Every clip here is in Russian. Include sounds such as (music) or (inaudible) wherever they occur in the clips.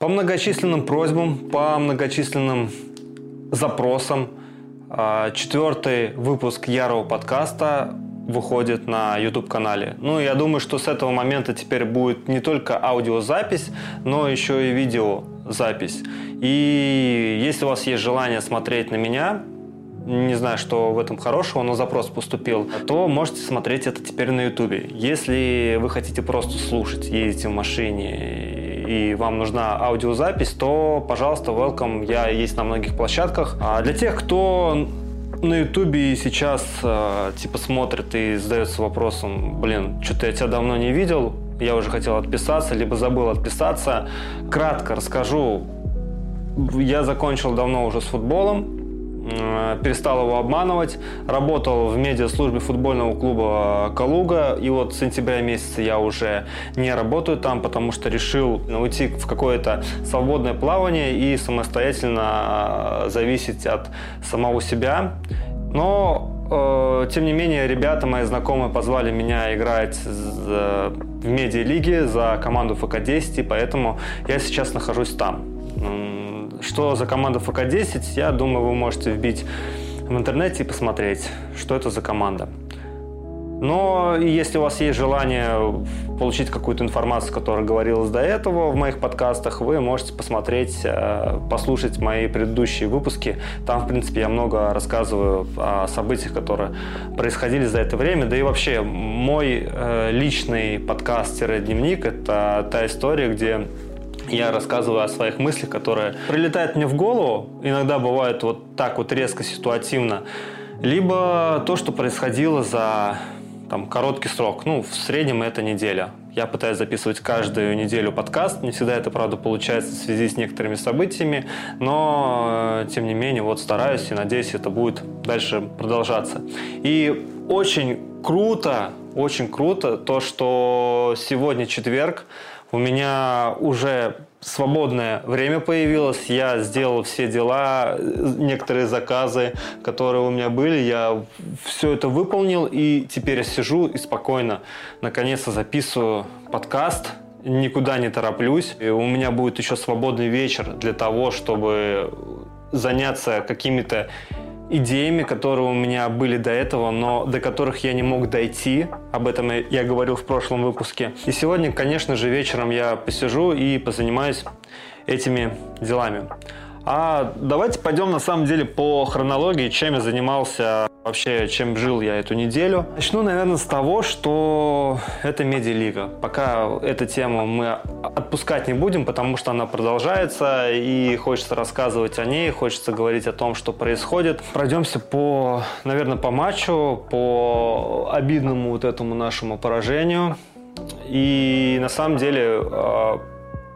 По многочисленным просьбам, по многочисленным запросам, а, четвертый выпуск Ярого подкаста выходит на YouTube-канале. Ну, я думаю, что с этого момента теперь будет не только аудиозапись, но еще и видеозапись. И если у вас есть желание смотреть на меня, не знаю, что в этом хорошего, но запрос поступил, то можете смотреть это теперь на Ютубе. Если вы хотите просто слушать, ездите в машине и вам нужна аудиозапись, то, пожалуйста, welcome, я есть на многих площадках. А для тех, кто на Ютубе сейчас э, типа смотрит и задается вопросом, блин, что-то я тебя давно не видел, я уже хотел отписаться, либо забыл отписаться. Кратко расскажу. Я закончил давно уже с футболом, перестал его обманывать. Работал в медиаслужбе футбольного клуба «Калуга». И вот с сентября месяца я уже не работаю там, потому что решил уйти в какое-то свободное плавание и самостоятельно э, зависеть от самого себя. Но э, тем не менее, ребята, мои знакомые, позвали меня играть в медиалиге за команду ФК-10, и поэтому я сейчас нахожусь там. Что за команда ФК-10, я думаю, вы можете вбить в интернете и посмотреть, что это за команда. Но если у вас есть желание получить какую-то информацию, которая говорилась до этого в моих подкастах, вы можете посмотреть, э, послушать мои предыдущие выпуски. Там, в принципе, я много рассказываю о событиях, которые происходили за это время. Да и вообще, мой э, личный подкаст-дневник – это та история, где я рассказываю о своих мыслях, которые прилетают мне в голову, иногда бывает вот так вот резко, ситуативно, либо то, что происходило за там, короткий срок. Ну, в среднем это неделя. Я пытаюсь записывать каждую неделю подкаст. Не всегда это, правда, получается в связи с некоторыми событиями, но, э, тем не менее, вот стараюсь и надеюсь, это будет дальше продолжаться. И очень круто, очень круто то, что сегодня четверг, у меня уже свободное время появилось, я сделал все дела, некоторые заказы, которые у меня были, я все это выполнил, и теперь я сижу и спокойно, наконец-то записываю подкаст, никуда не тороплюсь. И у меня будет еще свободный вечер для того, чтобы заняться какими-то идеями, которые у меня были до этого, но до которых я не мог дойти. Об этом я говорил в прошлом выпуске. И сегодня, конечно же, вечером я посижу и позанимаюсь этими делами. А давайте пойдем на самом деле по хронологии, чем я занимался вообще, чем жил я эту неделю. Начну, наверное, с того, что это медиалига. Пока эту тему мы отпускать не будем, потому что она продолжается, и хочется рассказывать о ней, хочется говорить о том, что происходит. Пройдемся по, наверное, по матчу, по обидному вот этому нашему поражению. И на самом деле а,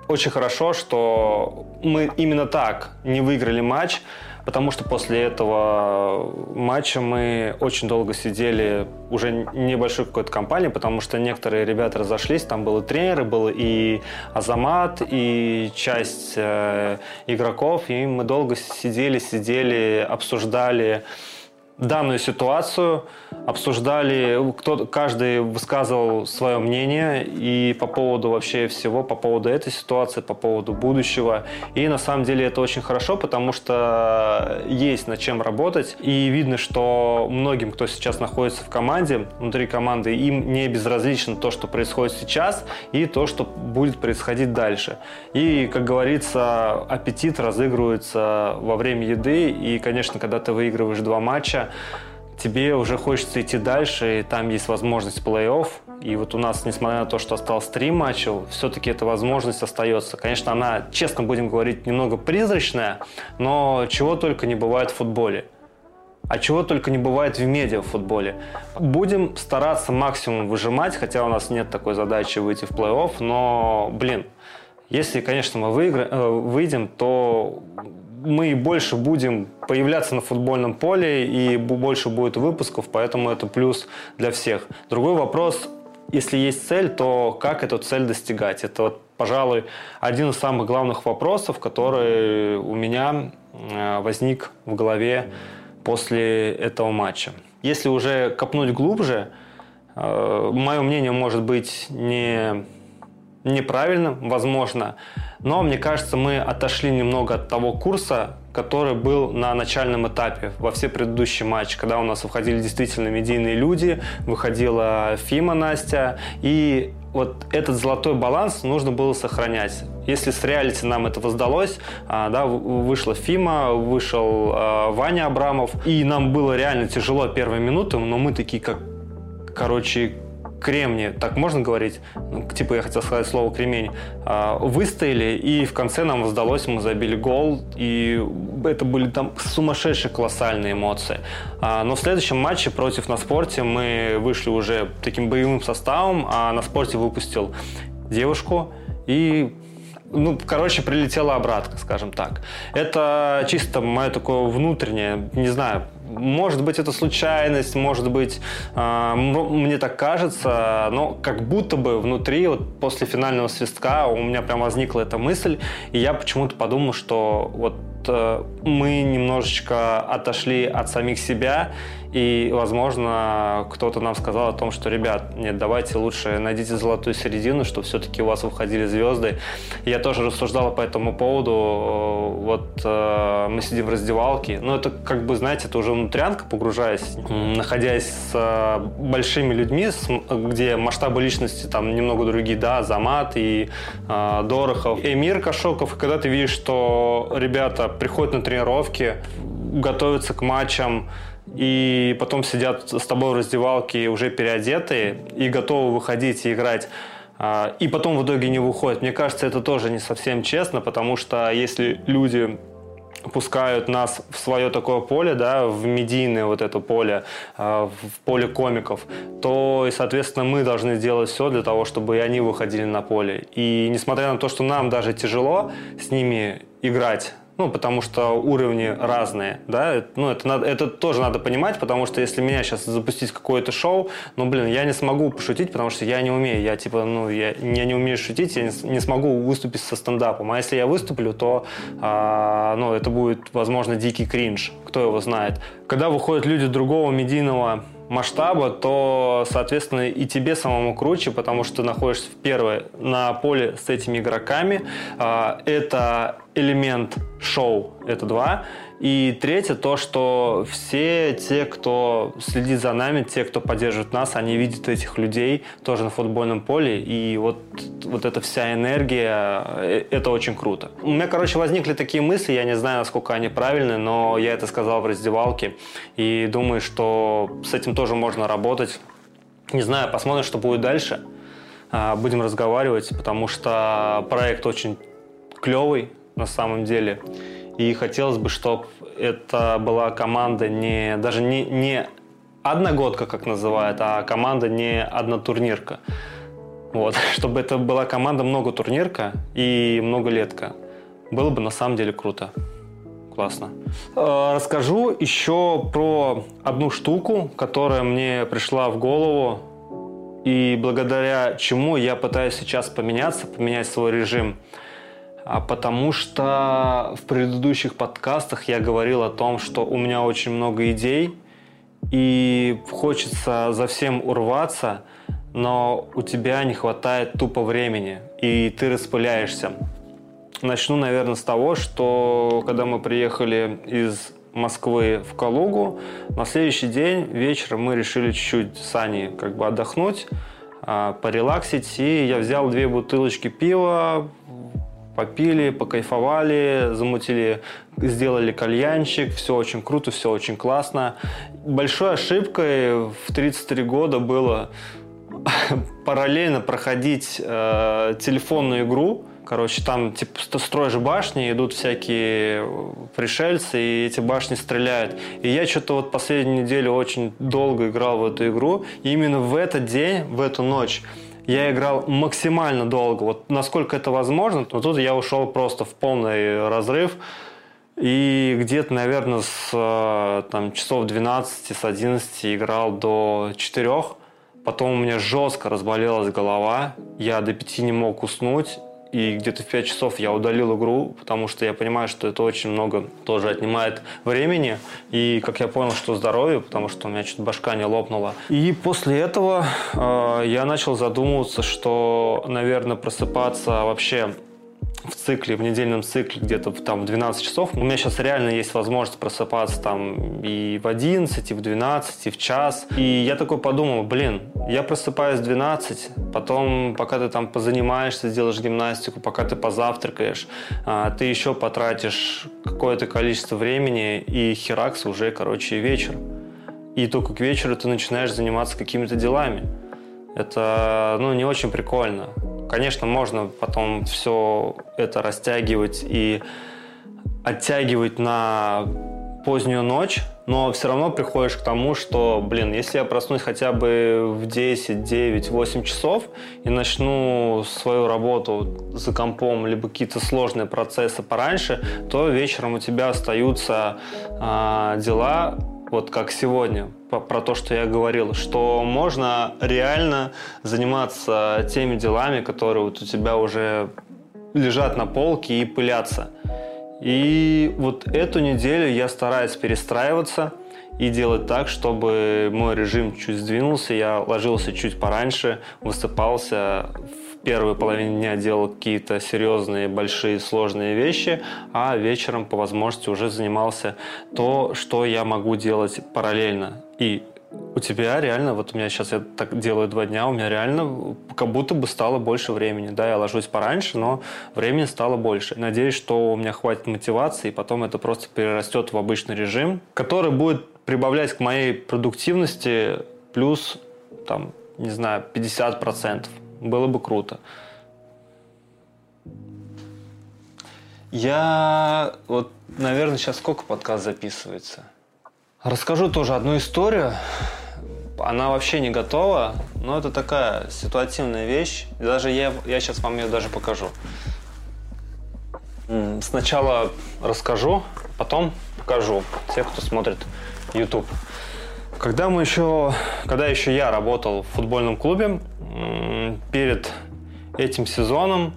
очень хорошо, что мы именно так не выиграли матч, потому что после этого матча мы очень долго сидели уже небольшой какой-то компании, потому что некоторые ребята разошлись, там был и тренеры, был и Азамат, и часть э, игроков, и мы долго сидели, сидели, обсуждали данную ситуацию, обсуждали, кто, каждый высказывал свое мнение и по поводу вообще всего, по поводу этой ситуации, по поводу будущего. И на самом деле это очень хорошо, потому что есть над чем работать. И видно, что многим, кто сейчас находится в команде, внутри команды, им не безразлично то, что происходит сейчас, и то, что будет происходить дальше. И, как говорится, аппетит разыгрывается во время еды. И, конечно, когда ты выигрываешь два матча, тебе уже хочется идти дальше, и там есть возможность плей-офф. И вот у нас, несмотря на то, что осталось три матча, все-таки эта возможность остается. Конечно, она, честно будем говорить, немного призрачная, но чего только не бывает в футболе. А чего только не бывает в медиа футболе. Будем стараться максимум выжимать, хотя у нас нет такой задачи выйти в плей-офф, но, блин, если, конечно, мы выигра... Э, выйдем, то мы больше будем появляться на футбольном поле и больше будет выпусков, поэтому это плюс для всех. Другой вопрос, если есть цель, то как эту цель достигать? Это, вот, пожалуй, один из самых главных вопросов, который у меня возник в голове после этого матча. Если уже копнуть глубже, э, мое мнение может быть не неправильным, возможно, но мне кажется, мы отошли немного от того курса, который был на начальном этапе во все предыдущие матчи, когда у нас выходили действительно медийные люди, выходила Фима Настя, и вот этот золотой баланс нужно было сохранять. Если с реалити нам это воздалось, а, да, вышла Фима, вышел а, Ваня Абрамов, и нам было реально тяжело первые минуты, но мы такие как, короче, кремни, так можно говорить? Ну, типа я хотел сказать слово кремень. А, выстояли, и в конце нам сдалось, мы забили гол, и это были там сумасшедшие колоссальные эмоции. А, но в следующем матче против на спорте мы вышли уже таким боевым составом, а на спорте выпустил девушку, и ну, короче, прилетела обратка, скажем так. Это чисто мое такое внутреннее, не знаю, может быть, это случайность, может быть, э, мне так кажется, но как будто бы внутри, вот после финального свистка, у меня прям возникла эта мысль, и я почему-то подумал, что вот э, мы немножечко отошли от самих себя и, возможно, кто-то нам сказал о том, что, ребят, нет, давайте лучше найдите золотую середину, что все-таки у вас выходили звезды. Я тоже рассуждала по этому поводу. Вот э, мы сидим в раздевалке. Ну, это, как бы, знаете, это уже внутрянка, погружаясь, находясь с э, большими людьми, где масштабы личности там немного другие, да, Замат и э, Дорохов, Эмир Кашоков. И когда ты видишь, что ребята приходят на тренировки, готовятся к матчам, и потом сидят с тобой в раздевалке уже переодетые и готовы выходить и играть а, и потом в итоге не выходят. Мне кажется, это тоже не совсем честно, потому что если люди пускают нас в свое такое поле, да, в медийное вот это поле, а, в поле комиков, то, и, соответственно, мы должны сделать все для того, чтобы и они выходили на поле. И несмотря на то, что нам даже тяжело с ними играть, ну, потому что уровни разные, да, ну, это, надо, это тоже надо понимать, потому что если меня сейчас запустить какое-то шоу, ну, блин, я не смогу пошутить, потому что я не умею, я, типа, ну, я, я не умею шутить, я не, не смогу выступить со стендапом, а если я выступлю, то, а, ну, это будет, возможно, дикий кринж, кто его знает. Когда выходят люди другого медийного масштаба, то, соответственно, и тебе самому круче, потому что ты находишься в первое на поле с этими игроками. А, это элемент шоу, это два. И третье, то, что все те, кто следит за нами, те, кто поддерживает нас, они видят этих людей тоже на футбольном поле. И вот, вот эта вся энергия, э, это очень круто. У меня, короче, возникли такие мысли, я не знаю, насколько они правильные, но я это сказал в раздевалке. И думаю, что с этим тоже можно работать. Не знаю, посмотрим, что будет дальше. А, будем разговаривать, потому что проект очень клевый на самом деле. И хотелось бы, чтобы это была команда не даже не, не одногодка, как называют, а команда не однотурнирка. Вот, (laughs) чтобы это была команда много турнирка и много летка. Было бы на самом деле круто. Классно. Э, расскажу еще про одну штуку, которая мне пришла в голову и благодаря чему я пытаюсь сейчас поменяться, поменять свой режим – а потому что в предыдущих подкастах я говорил о том, что у меня очень много идей, и хочется за всем урваться, но у тебя не хватает тупо времени, и ты распыляешься. Начну, наверное, с того, что когда мы приехали из Москвы в Калугу, на следующий день вечером мы решили чуть-чуть с Аней как бы отдохнуть, а, порелаксить, и я взял две бутылочки пива, попили, покайфовали, замутили, сделали кальянчик, все очень круто, все очень классно. Большой ошибкой в 33 года было (laughs) параллельно проходить э, телефонную игру. Короче, там типа строишь башни, идут всякие пришельцы, и эти башни стреляют. И я что-то вот последнюю неделю очень долго играл в эту игру. И именно в этот день, в эту ночь я играл максимально долго, вот насколько это возможно, но тут я ушел просто в полный разрыв. И где-то, наверное, с э, там, часов 12, с 11 играл до 4. Потом у меня жестко разболелась голова. Я до 5 не мог уснуть. И где-то в 5 часов я удалил игру, потому что я понимаю, что это очень много тоже отнимает времени, и как я понял, что здоровье, потому что у меня чуть башка не лопнула. И после этого э, я начал задумываться, что, наверное, просыпаться вообще в цикле, в недельном цикле где-то там в 12 часов. У меня сейчас реально есть возможность просыпаться там и в 11, и в 12, и в час. И я такой подумал, блин, я просыпаюсь в 12, потом пока ты там позанимаешься, сделаешь гимнастику, пока ты позавтракаешь, а, ты еще потратишь какое-то количество времени, и херакс уже, короче, вечер. И только к вечеру ты начинаешь заниматься какими-то делами. Это, ну, не очень прикольно. Конечно, можно потом все это растягивать и оттягивать на позднюю ночь, но все равно приходишь к тому, что, блин, если я проснусь хотя бы в 10, 9, 8 часов и начну свою работу за компом, либо какие-то сложные процессы пораньше, то вечером у тебя остаются э, дела, вот как сегодня, про то, что я говорил, что можно реально заниматься теми делами, которые вот у тебя уже лежат на полке и пылятся. И вот эту неделю я стараюсь перестраиваться и делать так, чтобы мой режим чуть сдвинулся, я ложился чуть пораньше, высыпался первой половине дня делал какие-то серьезные, большие, сложные вещи, а вечером по возможности уже занимался то, что я могу делать параллельно. И у тебя реально, вот у меня сейчас я так делаю два дня, у меня реально как будто бы стало больше времени. Да, я ложусь пораньше, но времени стало больше. Надеюсь, что у меня хватит мотивации, и потом это просто перерастет в обычный режим, который будет прибавлять к моей продуктивности плюс, там, не знаю, 50%. Было бы круто. Я вот, наверное, сейчас сколько подкаст записывается? Расскажу тоже одну историю. Она вообще не готова, но это такая ситуативная вещь. Даже я, я сейчас вам ее даже покажу. Сначала расскажу, потом покажу тех, кто смотрит YouTube. Когда мы еще, когда еще я работал в футбольном клубе, перед этим сезоном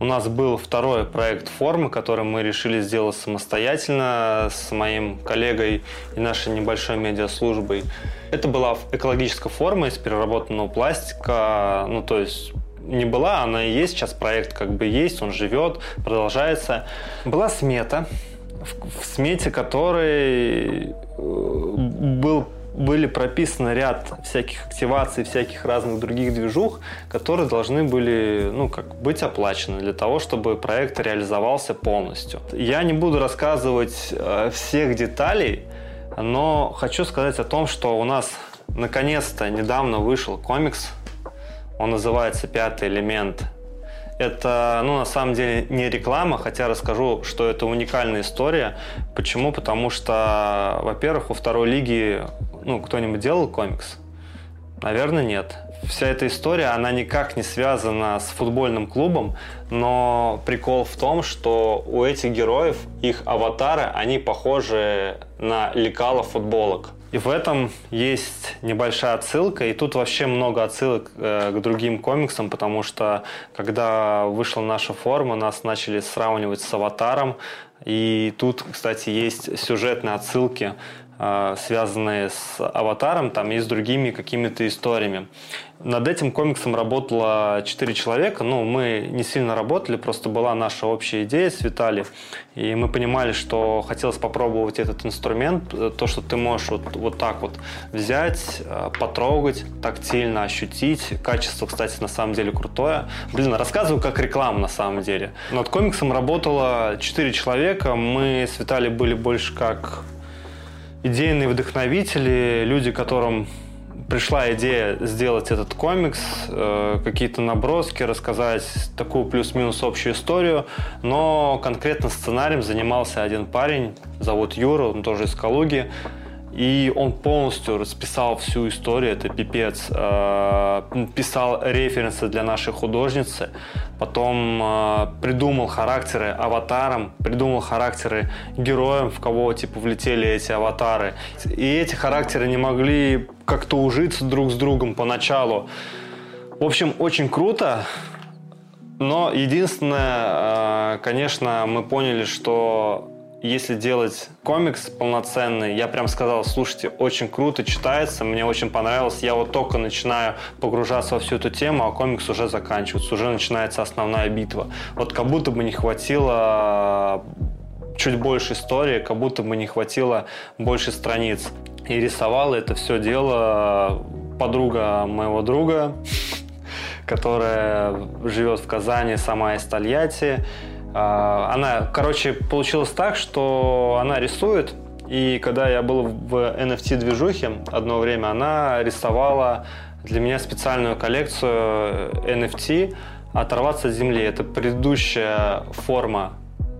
у нас был второй проект формы, который мы решили сделать самостоятельно с моим коллегой и нашей небольшой медиаслужбой. Это была экологическая форма из переработанного пластика, ну то есть не была, она и есть, сейчас проект как бы есть, он живет, продолжается. Была смета, в, в смете которой э, был были прописаны ряд всяких активаций, всяких разных других движух, которые должны были ну, как, быть оплачены для того, чтобы проект реализовался полностью. Я не буду рассказывать э, всех деталей, но хочу сказать о том, что у нас наконец-то недавно вышел комикс. Он называется «Пятый элемент это, ну, на самом деле не реклама, хотя расскажу, что это уникальная история. Почему? Потому что, во-первых, во второй лиге, ну, кто-нибудь делал комикс? Наверное, нет. Вся эта история, она никак не связана с футбольным клубом, но прикол в том, что у этих героев их аватары, они похожи на лекала футболок. И в этом есть небольшая отсылка, и тут вообще много отсылок э, к другим комиксам, потому что когда вышла наша форма, нас начали сравнивать с «Аватаром», и тут, кстати, есть сюжетные отсылки связанные с аватаром там, и с другими какими-то историями. Над этим комиксом работало четыре человека. Ну, мы не сильно работали, просто была наша общая идея с Виталием. И мы понимали, что хотелось попробовать этот инструмент, то, что ты можешь вот, вот так вот взять, а, потрогать, тактильно ощутить. Качество, кстати, на самом деле крутое. Блин, рассказываю как реклама на самом деле. Над комиксом работало четыре человека. Мы с Виталием были больше как идейные вдохновители, люди, которым пришла идея сделать этот комикс, э, какие-то наброски, рассказать такую плюс-минус общую историю, но конкретно сценарием занимался один парень, зовут Юра, он тоже из Калуги, и он полностью расписал всю историю, это пипец. Э, писал референсы для нашей художницы, потом э, придумал характеры аватарам, придумал характеры героям, в кого типа влетели эти аватары. И эти характеры не могли как-то ужиться друг с другом поначалу. В общем, очень круто. Но единственное, конечно, мы поняли, что если делать комикс полноценный, я прям сказал, слушайте, очень круто читается, мне очень понравилось. Я вот только начинаю погружаться во всю эту тему, а комикс уже заканчивается, уже начинается основная битва. Вот как будто бы не хватило чуть больше истории, как будто бы не хватило больше страниц. И рисовала это все дело подруга моего друга, (laughs) которая живет в Казани, сама из Тольятти. А, она, короче, получилось так, что она рисует, и когда я был в NFT-движухе одно время, она рисовала для меня специальную коллекцию NFT «Оторваться от земли». Это предыдущая форма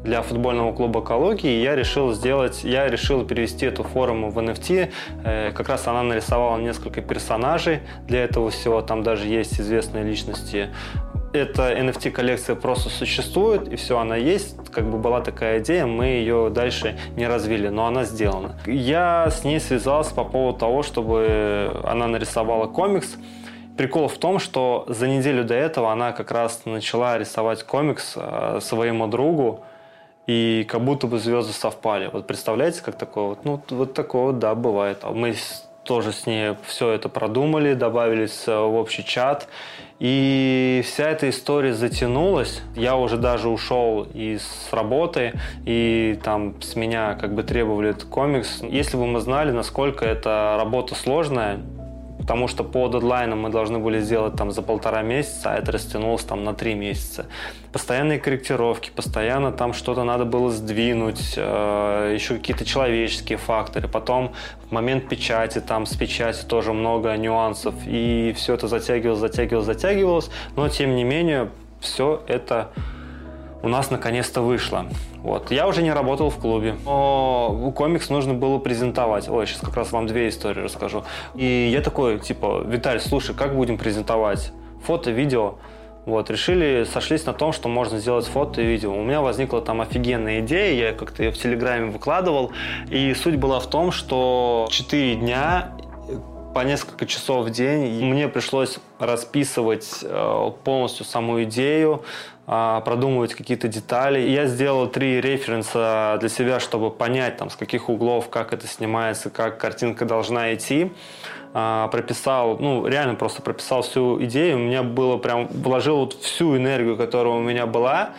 для футбольного клуба «Экологии», и я решил сделать, я решил перевести эту форму в NFT. Э, как раз она нарисовала несколько персонажей для этого всего, там даже есть известные личности эта NFT-коллекция просто существует, и все, она есть. Как бы была такая идея, мы ее дальше не развили, но она сделана. Я с ней связался по поводу того, чтобы она нарисовала комикс. Прикол в том, что за неделю до этого она как раз начала рисовать комикс э, своему другу, и как будто бы звезды совпали. Вот представляете, как такое вот? Ну, вот такое вот, да, бывает. Мы тоже с ней все это продумали, добавились э, в общий чат. И вся эта история затянулась. Я уже даже ушел из работы, и там с меня как бы требовали этот комикс. Если бы мы знали, насколько эта работа сложная, потому что по дедлайнам мы должны были сделать там за полтора месяца, а это растянулось там на три месяца. Постоянные корректировки, постоянно там что-то надо было сдвинуть, э, еще какие-то человеческие факторы. Потом в момент печати, там с печати тоже много нюансов, и все это затягивалось, затягивалось, затягивалось, но тем не менее все это у нас наконец-то вышло. Вот. Я уже не работал в клубе, но комикс нужно было презентовать. Ой, сейчас как раз вам две истории расскажу. И я такой, типа, Виталий, слушай, как будем презентовать? Фото, видео? Вот, решили, сошлись на том, что можно сделать фото и видео. У меня возникла там офигенная идея, я как-то ее в Телеграме выкладывал. И суть была в том, что 4 дня по несколько часов в день мне пришлось расписывать э, полностью саму идею, а, продумывать какие-то детали. я сделал три референса для себя, чтобы понять, там, с каких углов, как это снимается, как картинка должна идти. А, прописал, ну, реально просто прописал всю идею. У меня было прям, вложил вот всю энергию, которая у меня была,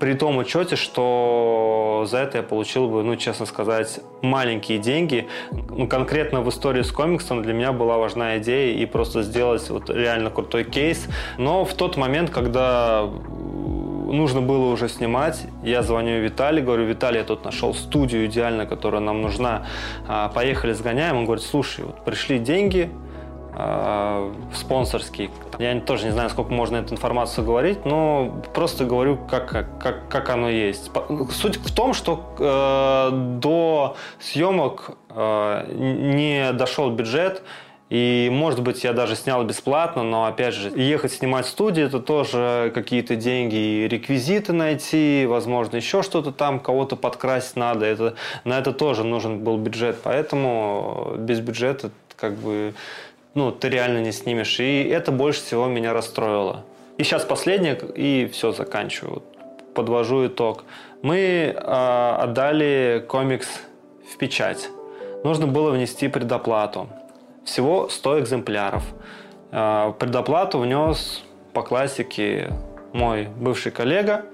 при том учете, что за это я получил бы, ну, честно сказать, маленькие деньги. Ну, конкретно в истории с комиксом для меня была важна идея и просто сделать вот реально крутой кейс. Но в тот момент, когда нужно было уже снимать. Я звоню Виталию, говорю, Виталий, я тут нашел студию идеально, которая нам нужна. А, поехали, сгоняем. Он говорит, слушай, вот пришли деньги, э, спонсорский. Я тоже не знаю, сколько можно эту информацию говорить, но просто говорю, как, как, как оно есть. Суть в том, что э, до съемок э, не дошел бюджет, и, может быть, я даже снял бесплатно, но, опять же, ехать снимать в студии, это тоже какие-то деньги и реквизиты найти, возможно, еще что-то там, кого-то подкрасить надо. Это, на это тоже нужен был бюджет, поэтому без бюджета как бы ну, ты реально не снимешь. И это больше всего меня расстроило. И сейчас последнее, и все, заканчиваю. Подвожу итог. Мы э, отдали комикс в печать. Нужно было внести предоплату. Всего 100 экземпляров. А, предоплату внес по классике мой бывший коллега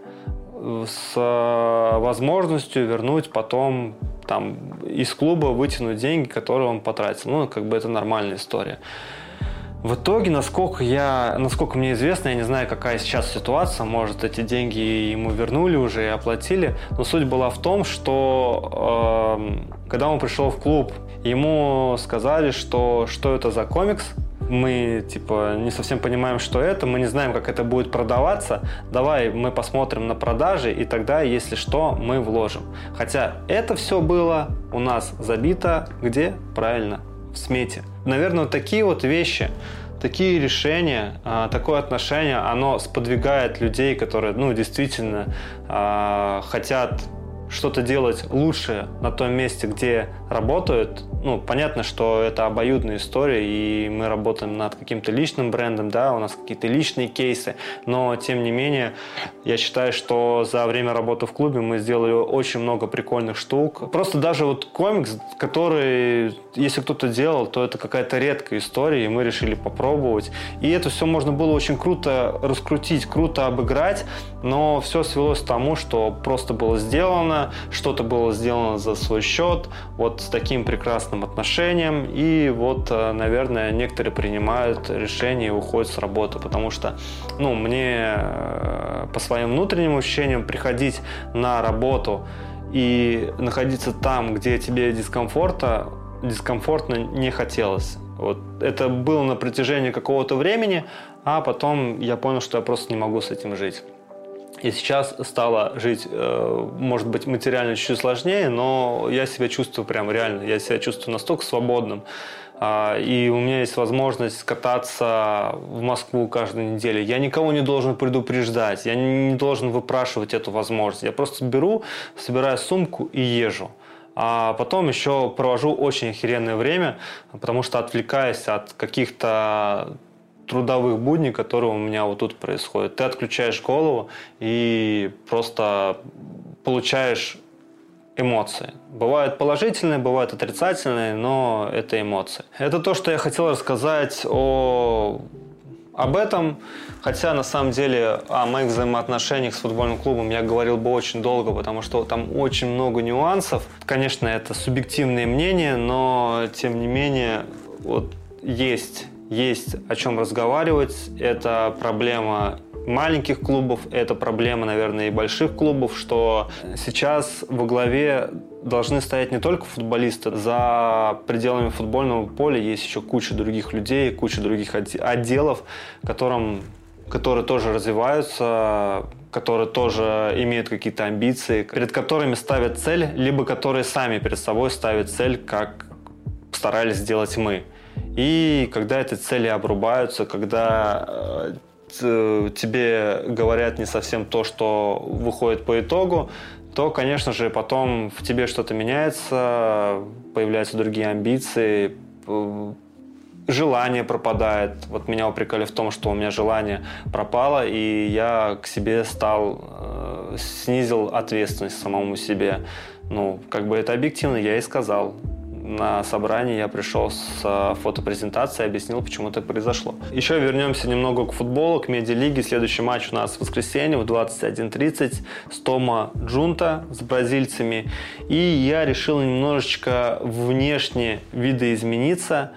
с а, возможностью вернуть потом там из клуба вытянуть деньги, которые он потратил. Ну, как бы это нормальная история. В итоге, насколько, я, насколько мне известно, я не знаю, какая сейчас ситуация, может, эти деньги ему вернули уже и оплатили, но суть была в том, что э, когда он пришел в клуб Ему сказали, что что это за комикс, мы типа не совсем понимаем, что это, мы не знаем, как это будет продаваться. Давай мы посмотрим на продажи, и тогда, если что, мы вложим. Хотя это все было у нас забито где? Правильно, в смете. Наверное, вот такие вот вещи, такие решения, а, такое отношение, оно сподвигает людей, которые, ну, действительно а, хотят что-то делать лучше на том месте, где работают, ну, понятно, что это обоюдная история, и мы работаем над каким-то личным брендом, да, у нас какие-то личные кейсы, но, тем не менее, я считаю, что за время работы в клубе мы сделали очень много прикольных штук. Просто даже вот комикс, который, если кто-то делал, то это какая-то редкая история, и мы решили попробовать. И это все можно было очень круто раскрутить, круто обыграть, но все свелось к тому, что просто было сделано, что-то было сделано за свой счет, вот с таким прекрасным отношением, и вот, э, наверное, некоторые принимают решение и уходят с работы, потому что, ну, мне э, по своим внутренним ощущениям приходить на работу и находиться там, где тебе дискомфорта, дискомфортно не хотелось. Вот это было на протяжении какого-то времени, а потом я понял, что я просто не могу с этим жить. И сейчас стало жить, э, может быть, материально чуть сложнее, но я себя чувствую прям реально, я себя чувствую настолько свободным. А, и у меня есть возможность кататься в Москву каждую неделю. Я никого не должен предупреждать, я не должен выпрашивать эту возможность. Я просто беру, собираю сумку и езжу. А потом еще провожу очень охеренное время, потому что отвлекаясь от каких-то трудовых будней, которые у меня вот тут происходят. Ты отключаешь голову и просто получаешь эмоции. Бывают положительные, бывают отрицательные, но это эмоции. Это то, что я хотел рассказать о об этом, хотя на самом деле о моих взаимоотношениях с футбольным клубом я говорил бы очень долго, потому что там очень много нюансов. Конечно, это субъективное мнение, но тем не менее вот есть есть о чем разговаривать. Это проблема маленьких клубов, это проблема, наверное, и больших клубов, что сейчас во главе должны стоять не только футболисты. За пределами футбольного поля есть еще куча других людей, куча других отделов, которым, которые тоже развиваются, которые тоже имеют какие-то амбиции, перед которыми ставят цель, либо которые сами перед собой ставят цель, как старались сделать мы. И когда эти цели обрубаются, когда э, тебе говорят не совсем то, что выходит по итогу, то, конечно же, потом в тебе что-то меняется, появляются другие амбиции, желание пропадает. Вот меня упрекали в том, что у меня желание пропало, и я к себе стал, э, снизил ответственность самому себе. Ну, как бы это объективно, я и сказал на собрании я пришел с э, фотопрезентацией объяснил, почему это произошло. Еще вернемся немного к футболу, к медиалиге. Следующий матч у нас в воскресенье в 21.30 с Тома Джунта с бразильцами. И я решил немножечко внешне видоизмениться.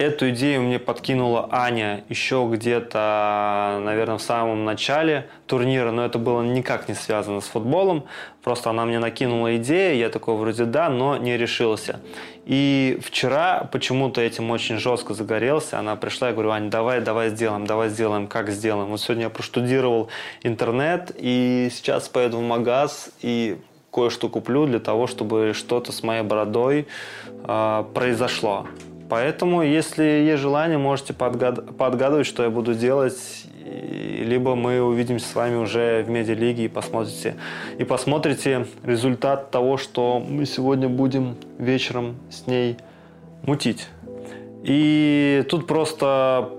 Эту идею мне подкинула Аня еще где-то, наверное, в самом начале турнира, но это было никак не связано с футболом. Просто она мне накинула идею, я такой вроде да, но не решился. И вчера почему-то этим очень жестко загорелся. Она пришла, я говорю, Аня, давай, давай сделаем, давай сделаем, как сделаем. Вот сегодня я проштудировал интернет, и сейчас поеду в магаз и кое-что куплю для того, чтобы что-то с моей бородой э, произошло. Поэтому, если есть желание, можете подгад... подгадывать, что я буду делать. Либо мы увидимся с вами уже в медиалиге и посмотрите, и посмотрите результат того, что мы сегодня будем вечером с ней мутить. И тут просто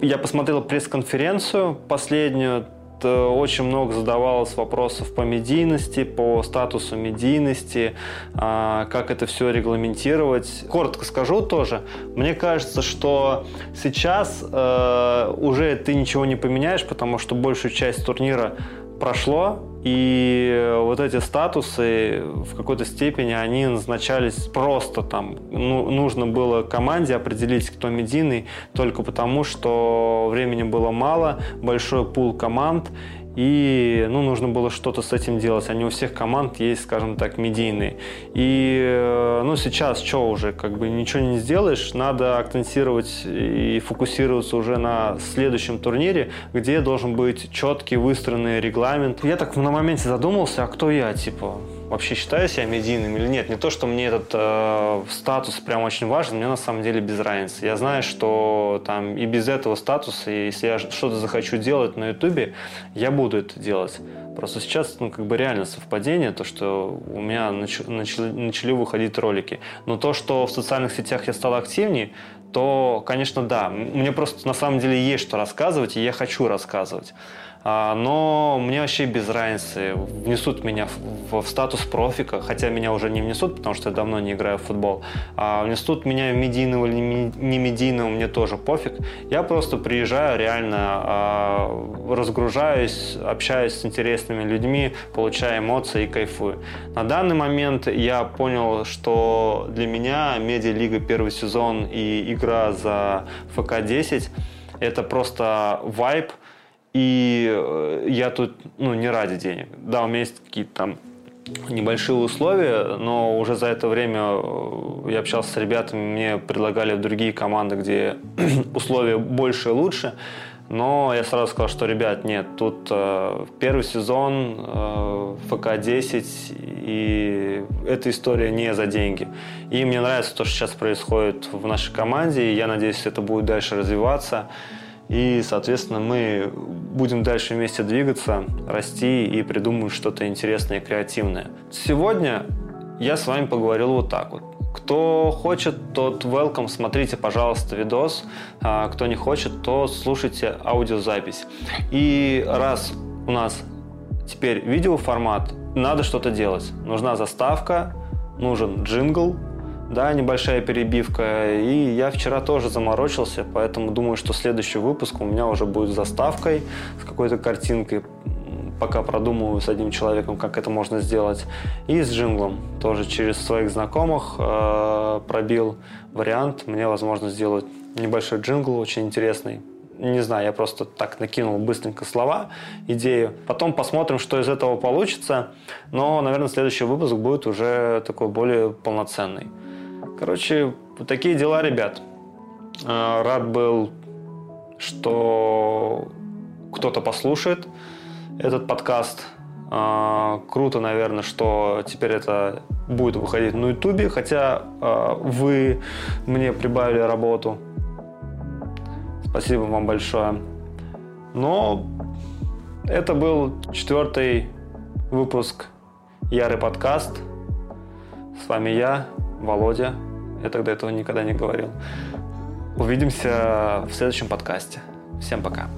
я посмотрел пресс-конференцию последнюю, очень много задавалось вопросов по медийности, по статусу медийности, а, как это все регламентировать. Коротко скажу тоже. Мне кажется, что сейчас э, уже ты ничего не поменяешь, потому что большую часть турнира прошло, и вот эти статусы в какой-то степени они назначались просто там. Ну, нужно было команде определить, кто медийный, только потому, что времени было мало, большой пул команд, и ну, нужно было что-то с этим делать. Не у всех команд есть, скажем так, медийные. И э, ну, сейчас что уже, как бы ничего не сделаешь, надо акцентировать и фокусироваться уже на следующем турнире, где должен быть четкий выстроенный регламент. Я так на моменте задумался, а кто я, типа, вообще считаю себя медийным или нет. Не то, что мне этот э, статус прям очень важен, мне на самом деле без разницы. Я знаю, что там и без этого статуса, если я что-то захочу делать на ютубе, я буду это делать. Просто сейчас, ну, как бы реально совпадение, то, что у меня нач- начали, начали выходить ролики. Но то, что в социальных сетях я стал активнее, то, конечно, да. Мне просто на самом деле есть что рассказывать, и я хочу рассказывать. А, но мне вообще без разницы. Внесут меня в, в статус профика, хотя меня уже не внесут, потому что я давно не играю в футбол. А внесут меня в медийного или не медийного, мне тоже пофиг. Я просто приезжаю, реально а, разгружаюсь, общаюсь с интересными людьми, получаю эмоции и кайфую. На данный момент я понял, что для меня медиалига первый сезон и игра за ФК-10 это просто вайб, и э, я тут, ну, не ради денег. Да, у меня есть какие-то там небольшие условия, но уже за это время э, я общался с ребятами, мне предлагали другие команды, где (clears throat) условия больше и лучше. Но я сразу сказал, что, ребят, нет, тут э, первый сезон э, ФК-10, и эта история не за деньги. И мне нравится то, что сейчас происходит в нашей команде, и я надеюсь, это будет дальше развиваться. И, соответственно, мы будем дальше вместе двигаться, расти и придумывать что-то интересное и креативное. Сегодня я с вами поговорил вот так вот. Кто хочет, тот welcome, смотрите, пожалуйста, видос. А кто не хочет, то слушайте аудиозапись. И раз у нас теперь видеоформат, надо что-то делать. Нужна заставка, нужен джингл, да, небольшая перебивка. И я вчера тоже заморочился, поэтому думаю, что следующий выпуск у меня уже будет с заставкой, с какой-то картинкой. Пока продумываю с одним человеком, как это можно сделать. И с джинглом. Тоже через своих знакомых э, пробил вариант. Мне возможно сделать небольшой джингл, очень интересный не знаю, я просто так накинул быстренько слова, идею. Потом посмотрим, что из этого получится. Но, наверное, следующий выпуск будет уже такой более полноценный. Короче, вот такие дела, ребят. А, рад был, что кто-то послушает этот подкаст. А, круто, наверное, что теперь это будет выходить на Ютубе, хотя а, вы мне прибавили работу. Спасибо вам большое. Но это был четвертый выпуск Ярый подкаст. С вами я, Володя. Я тогда этого никогда не говорил. Увидимся в следующем подкасте. Всем пока.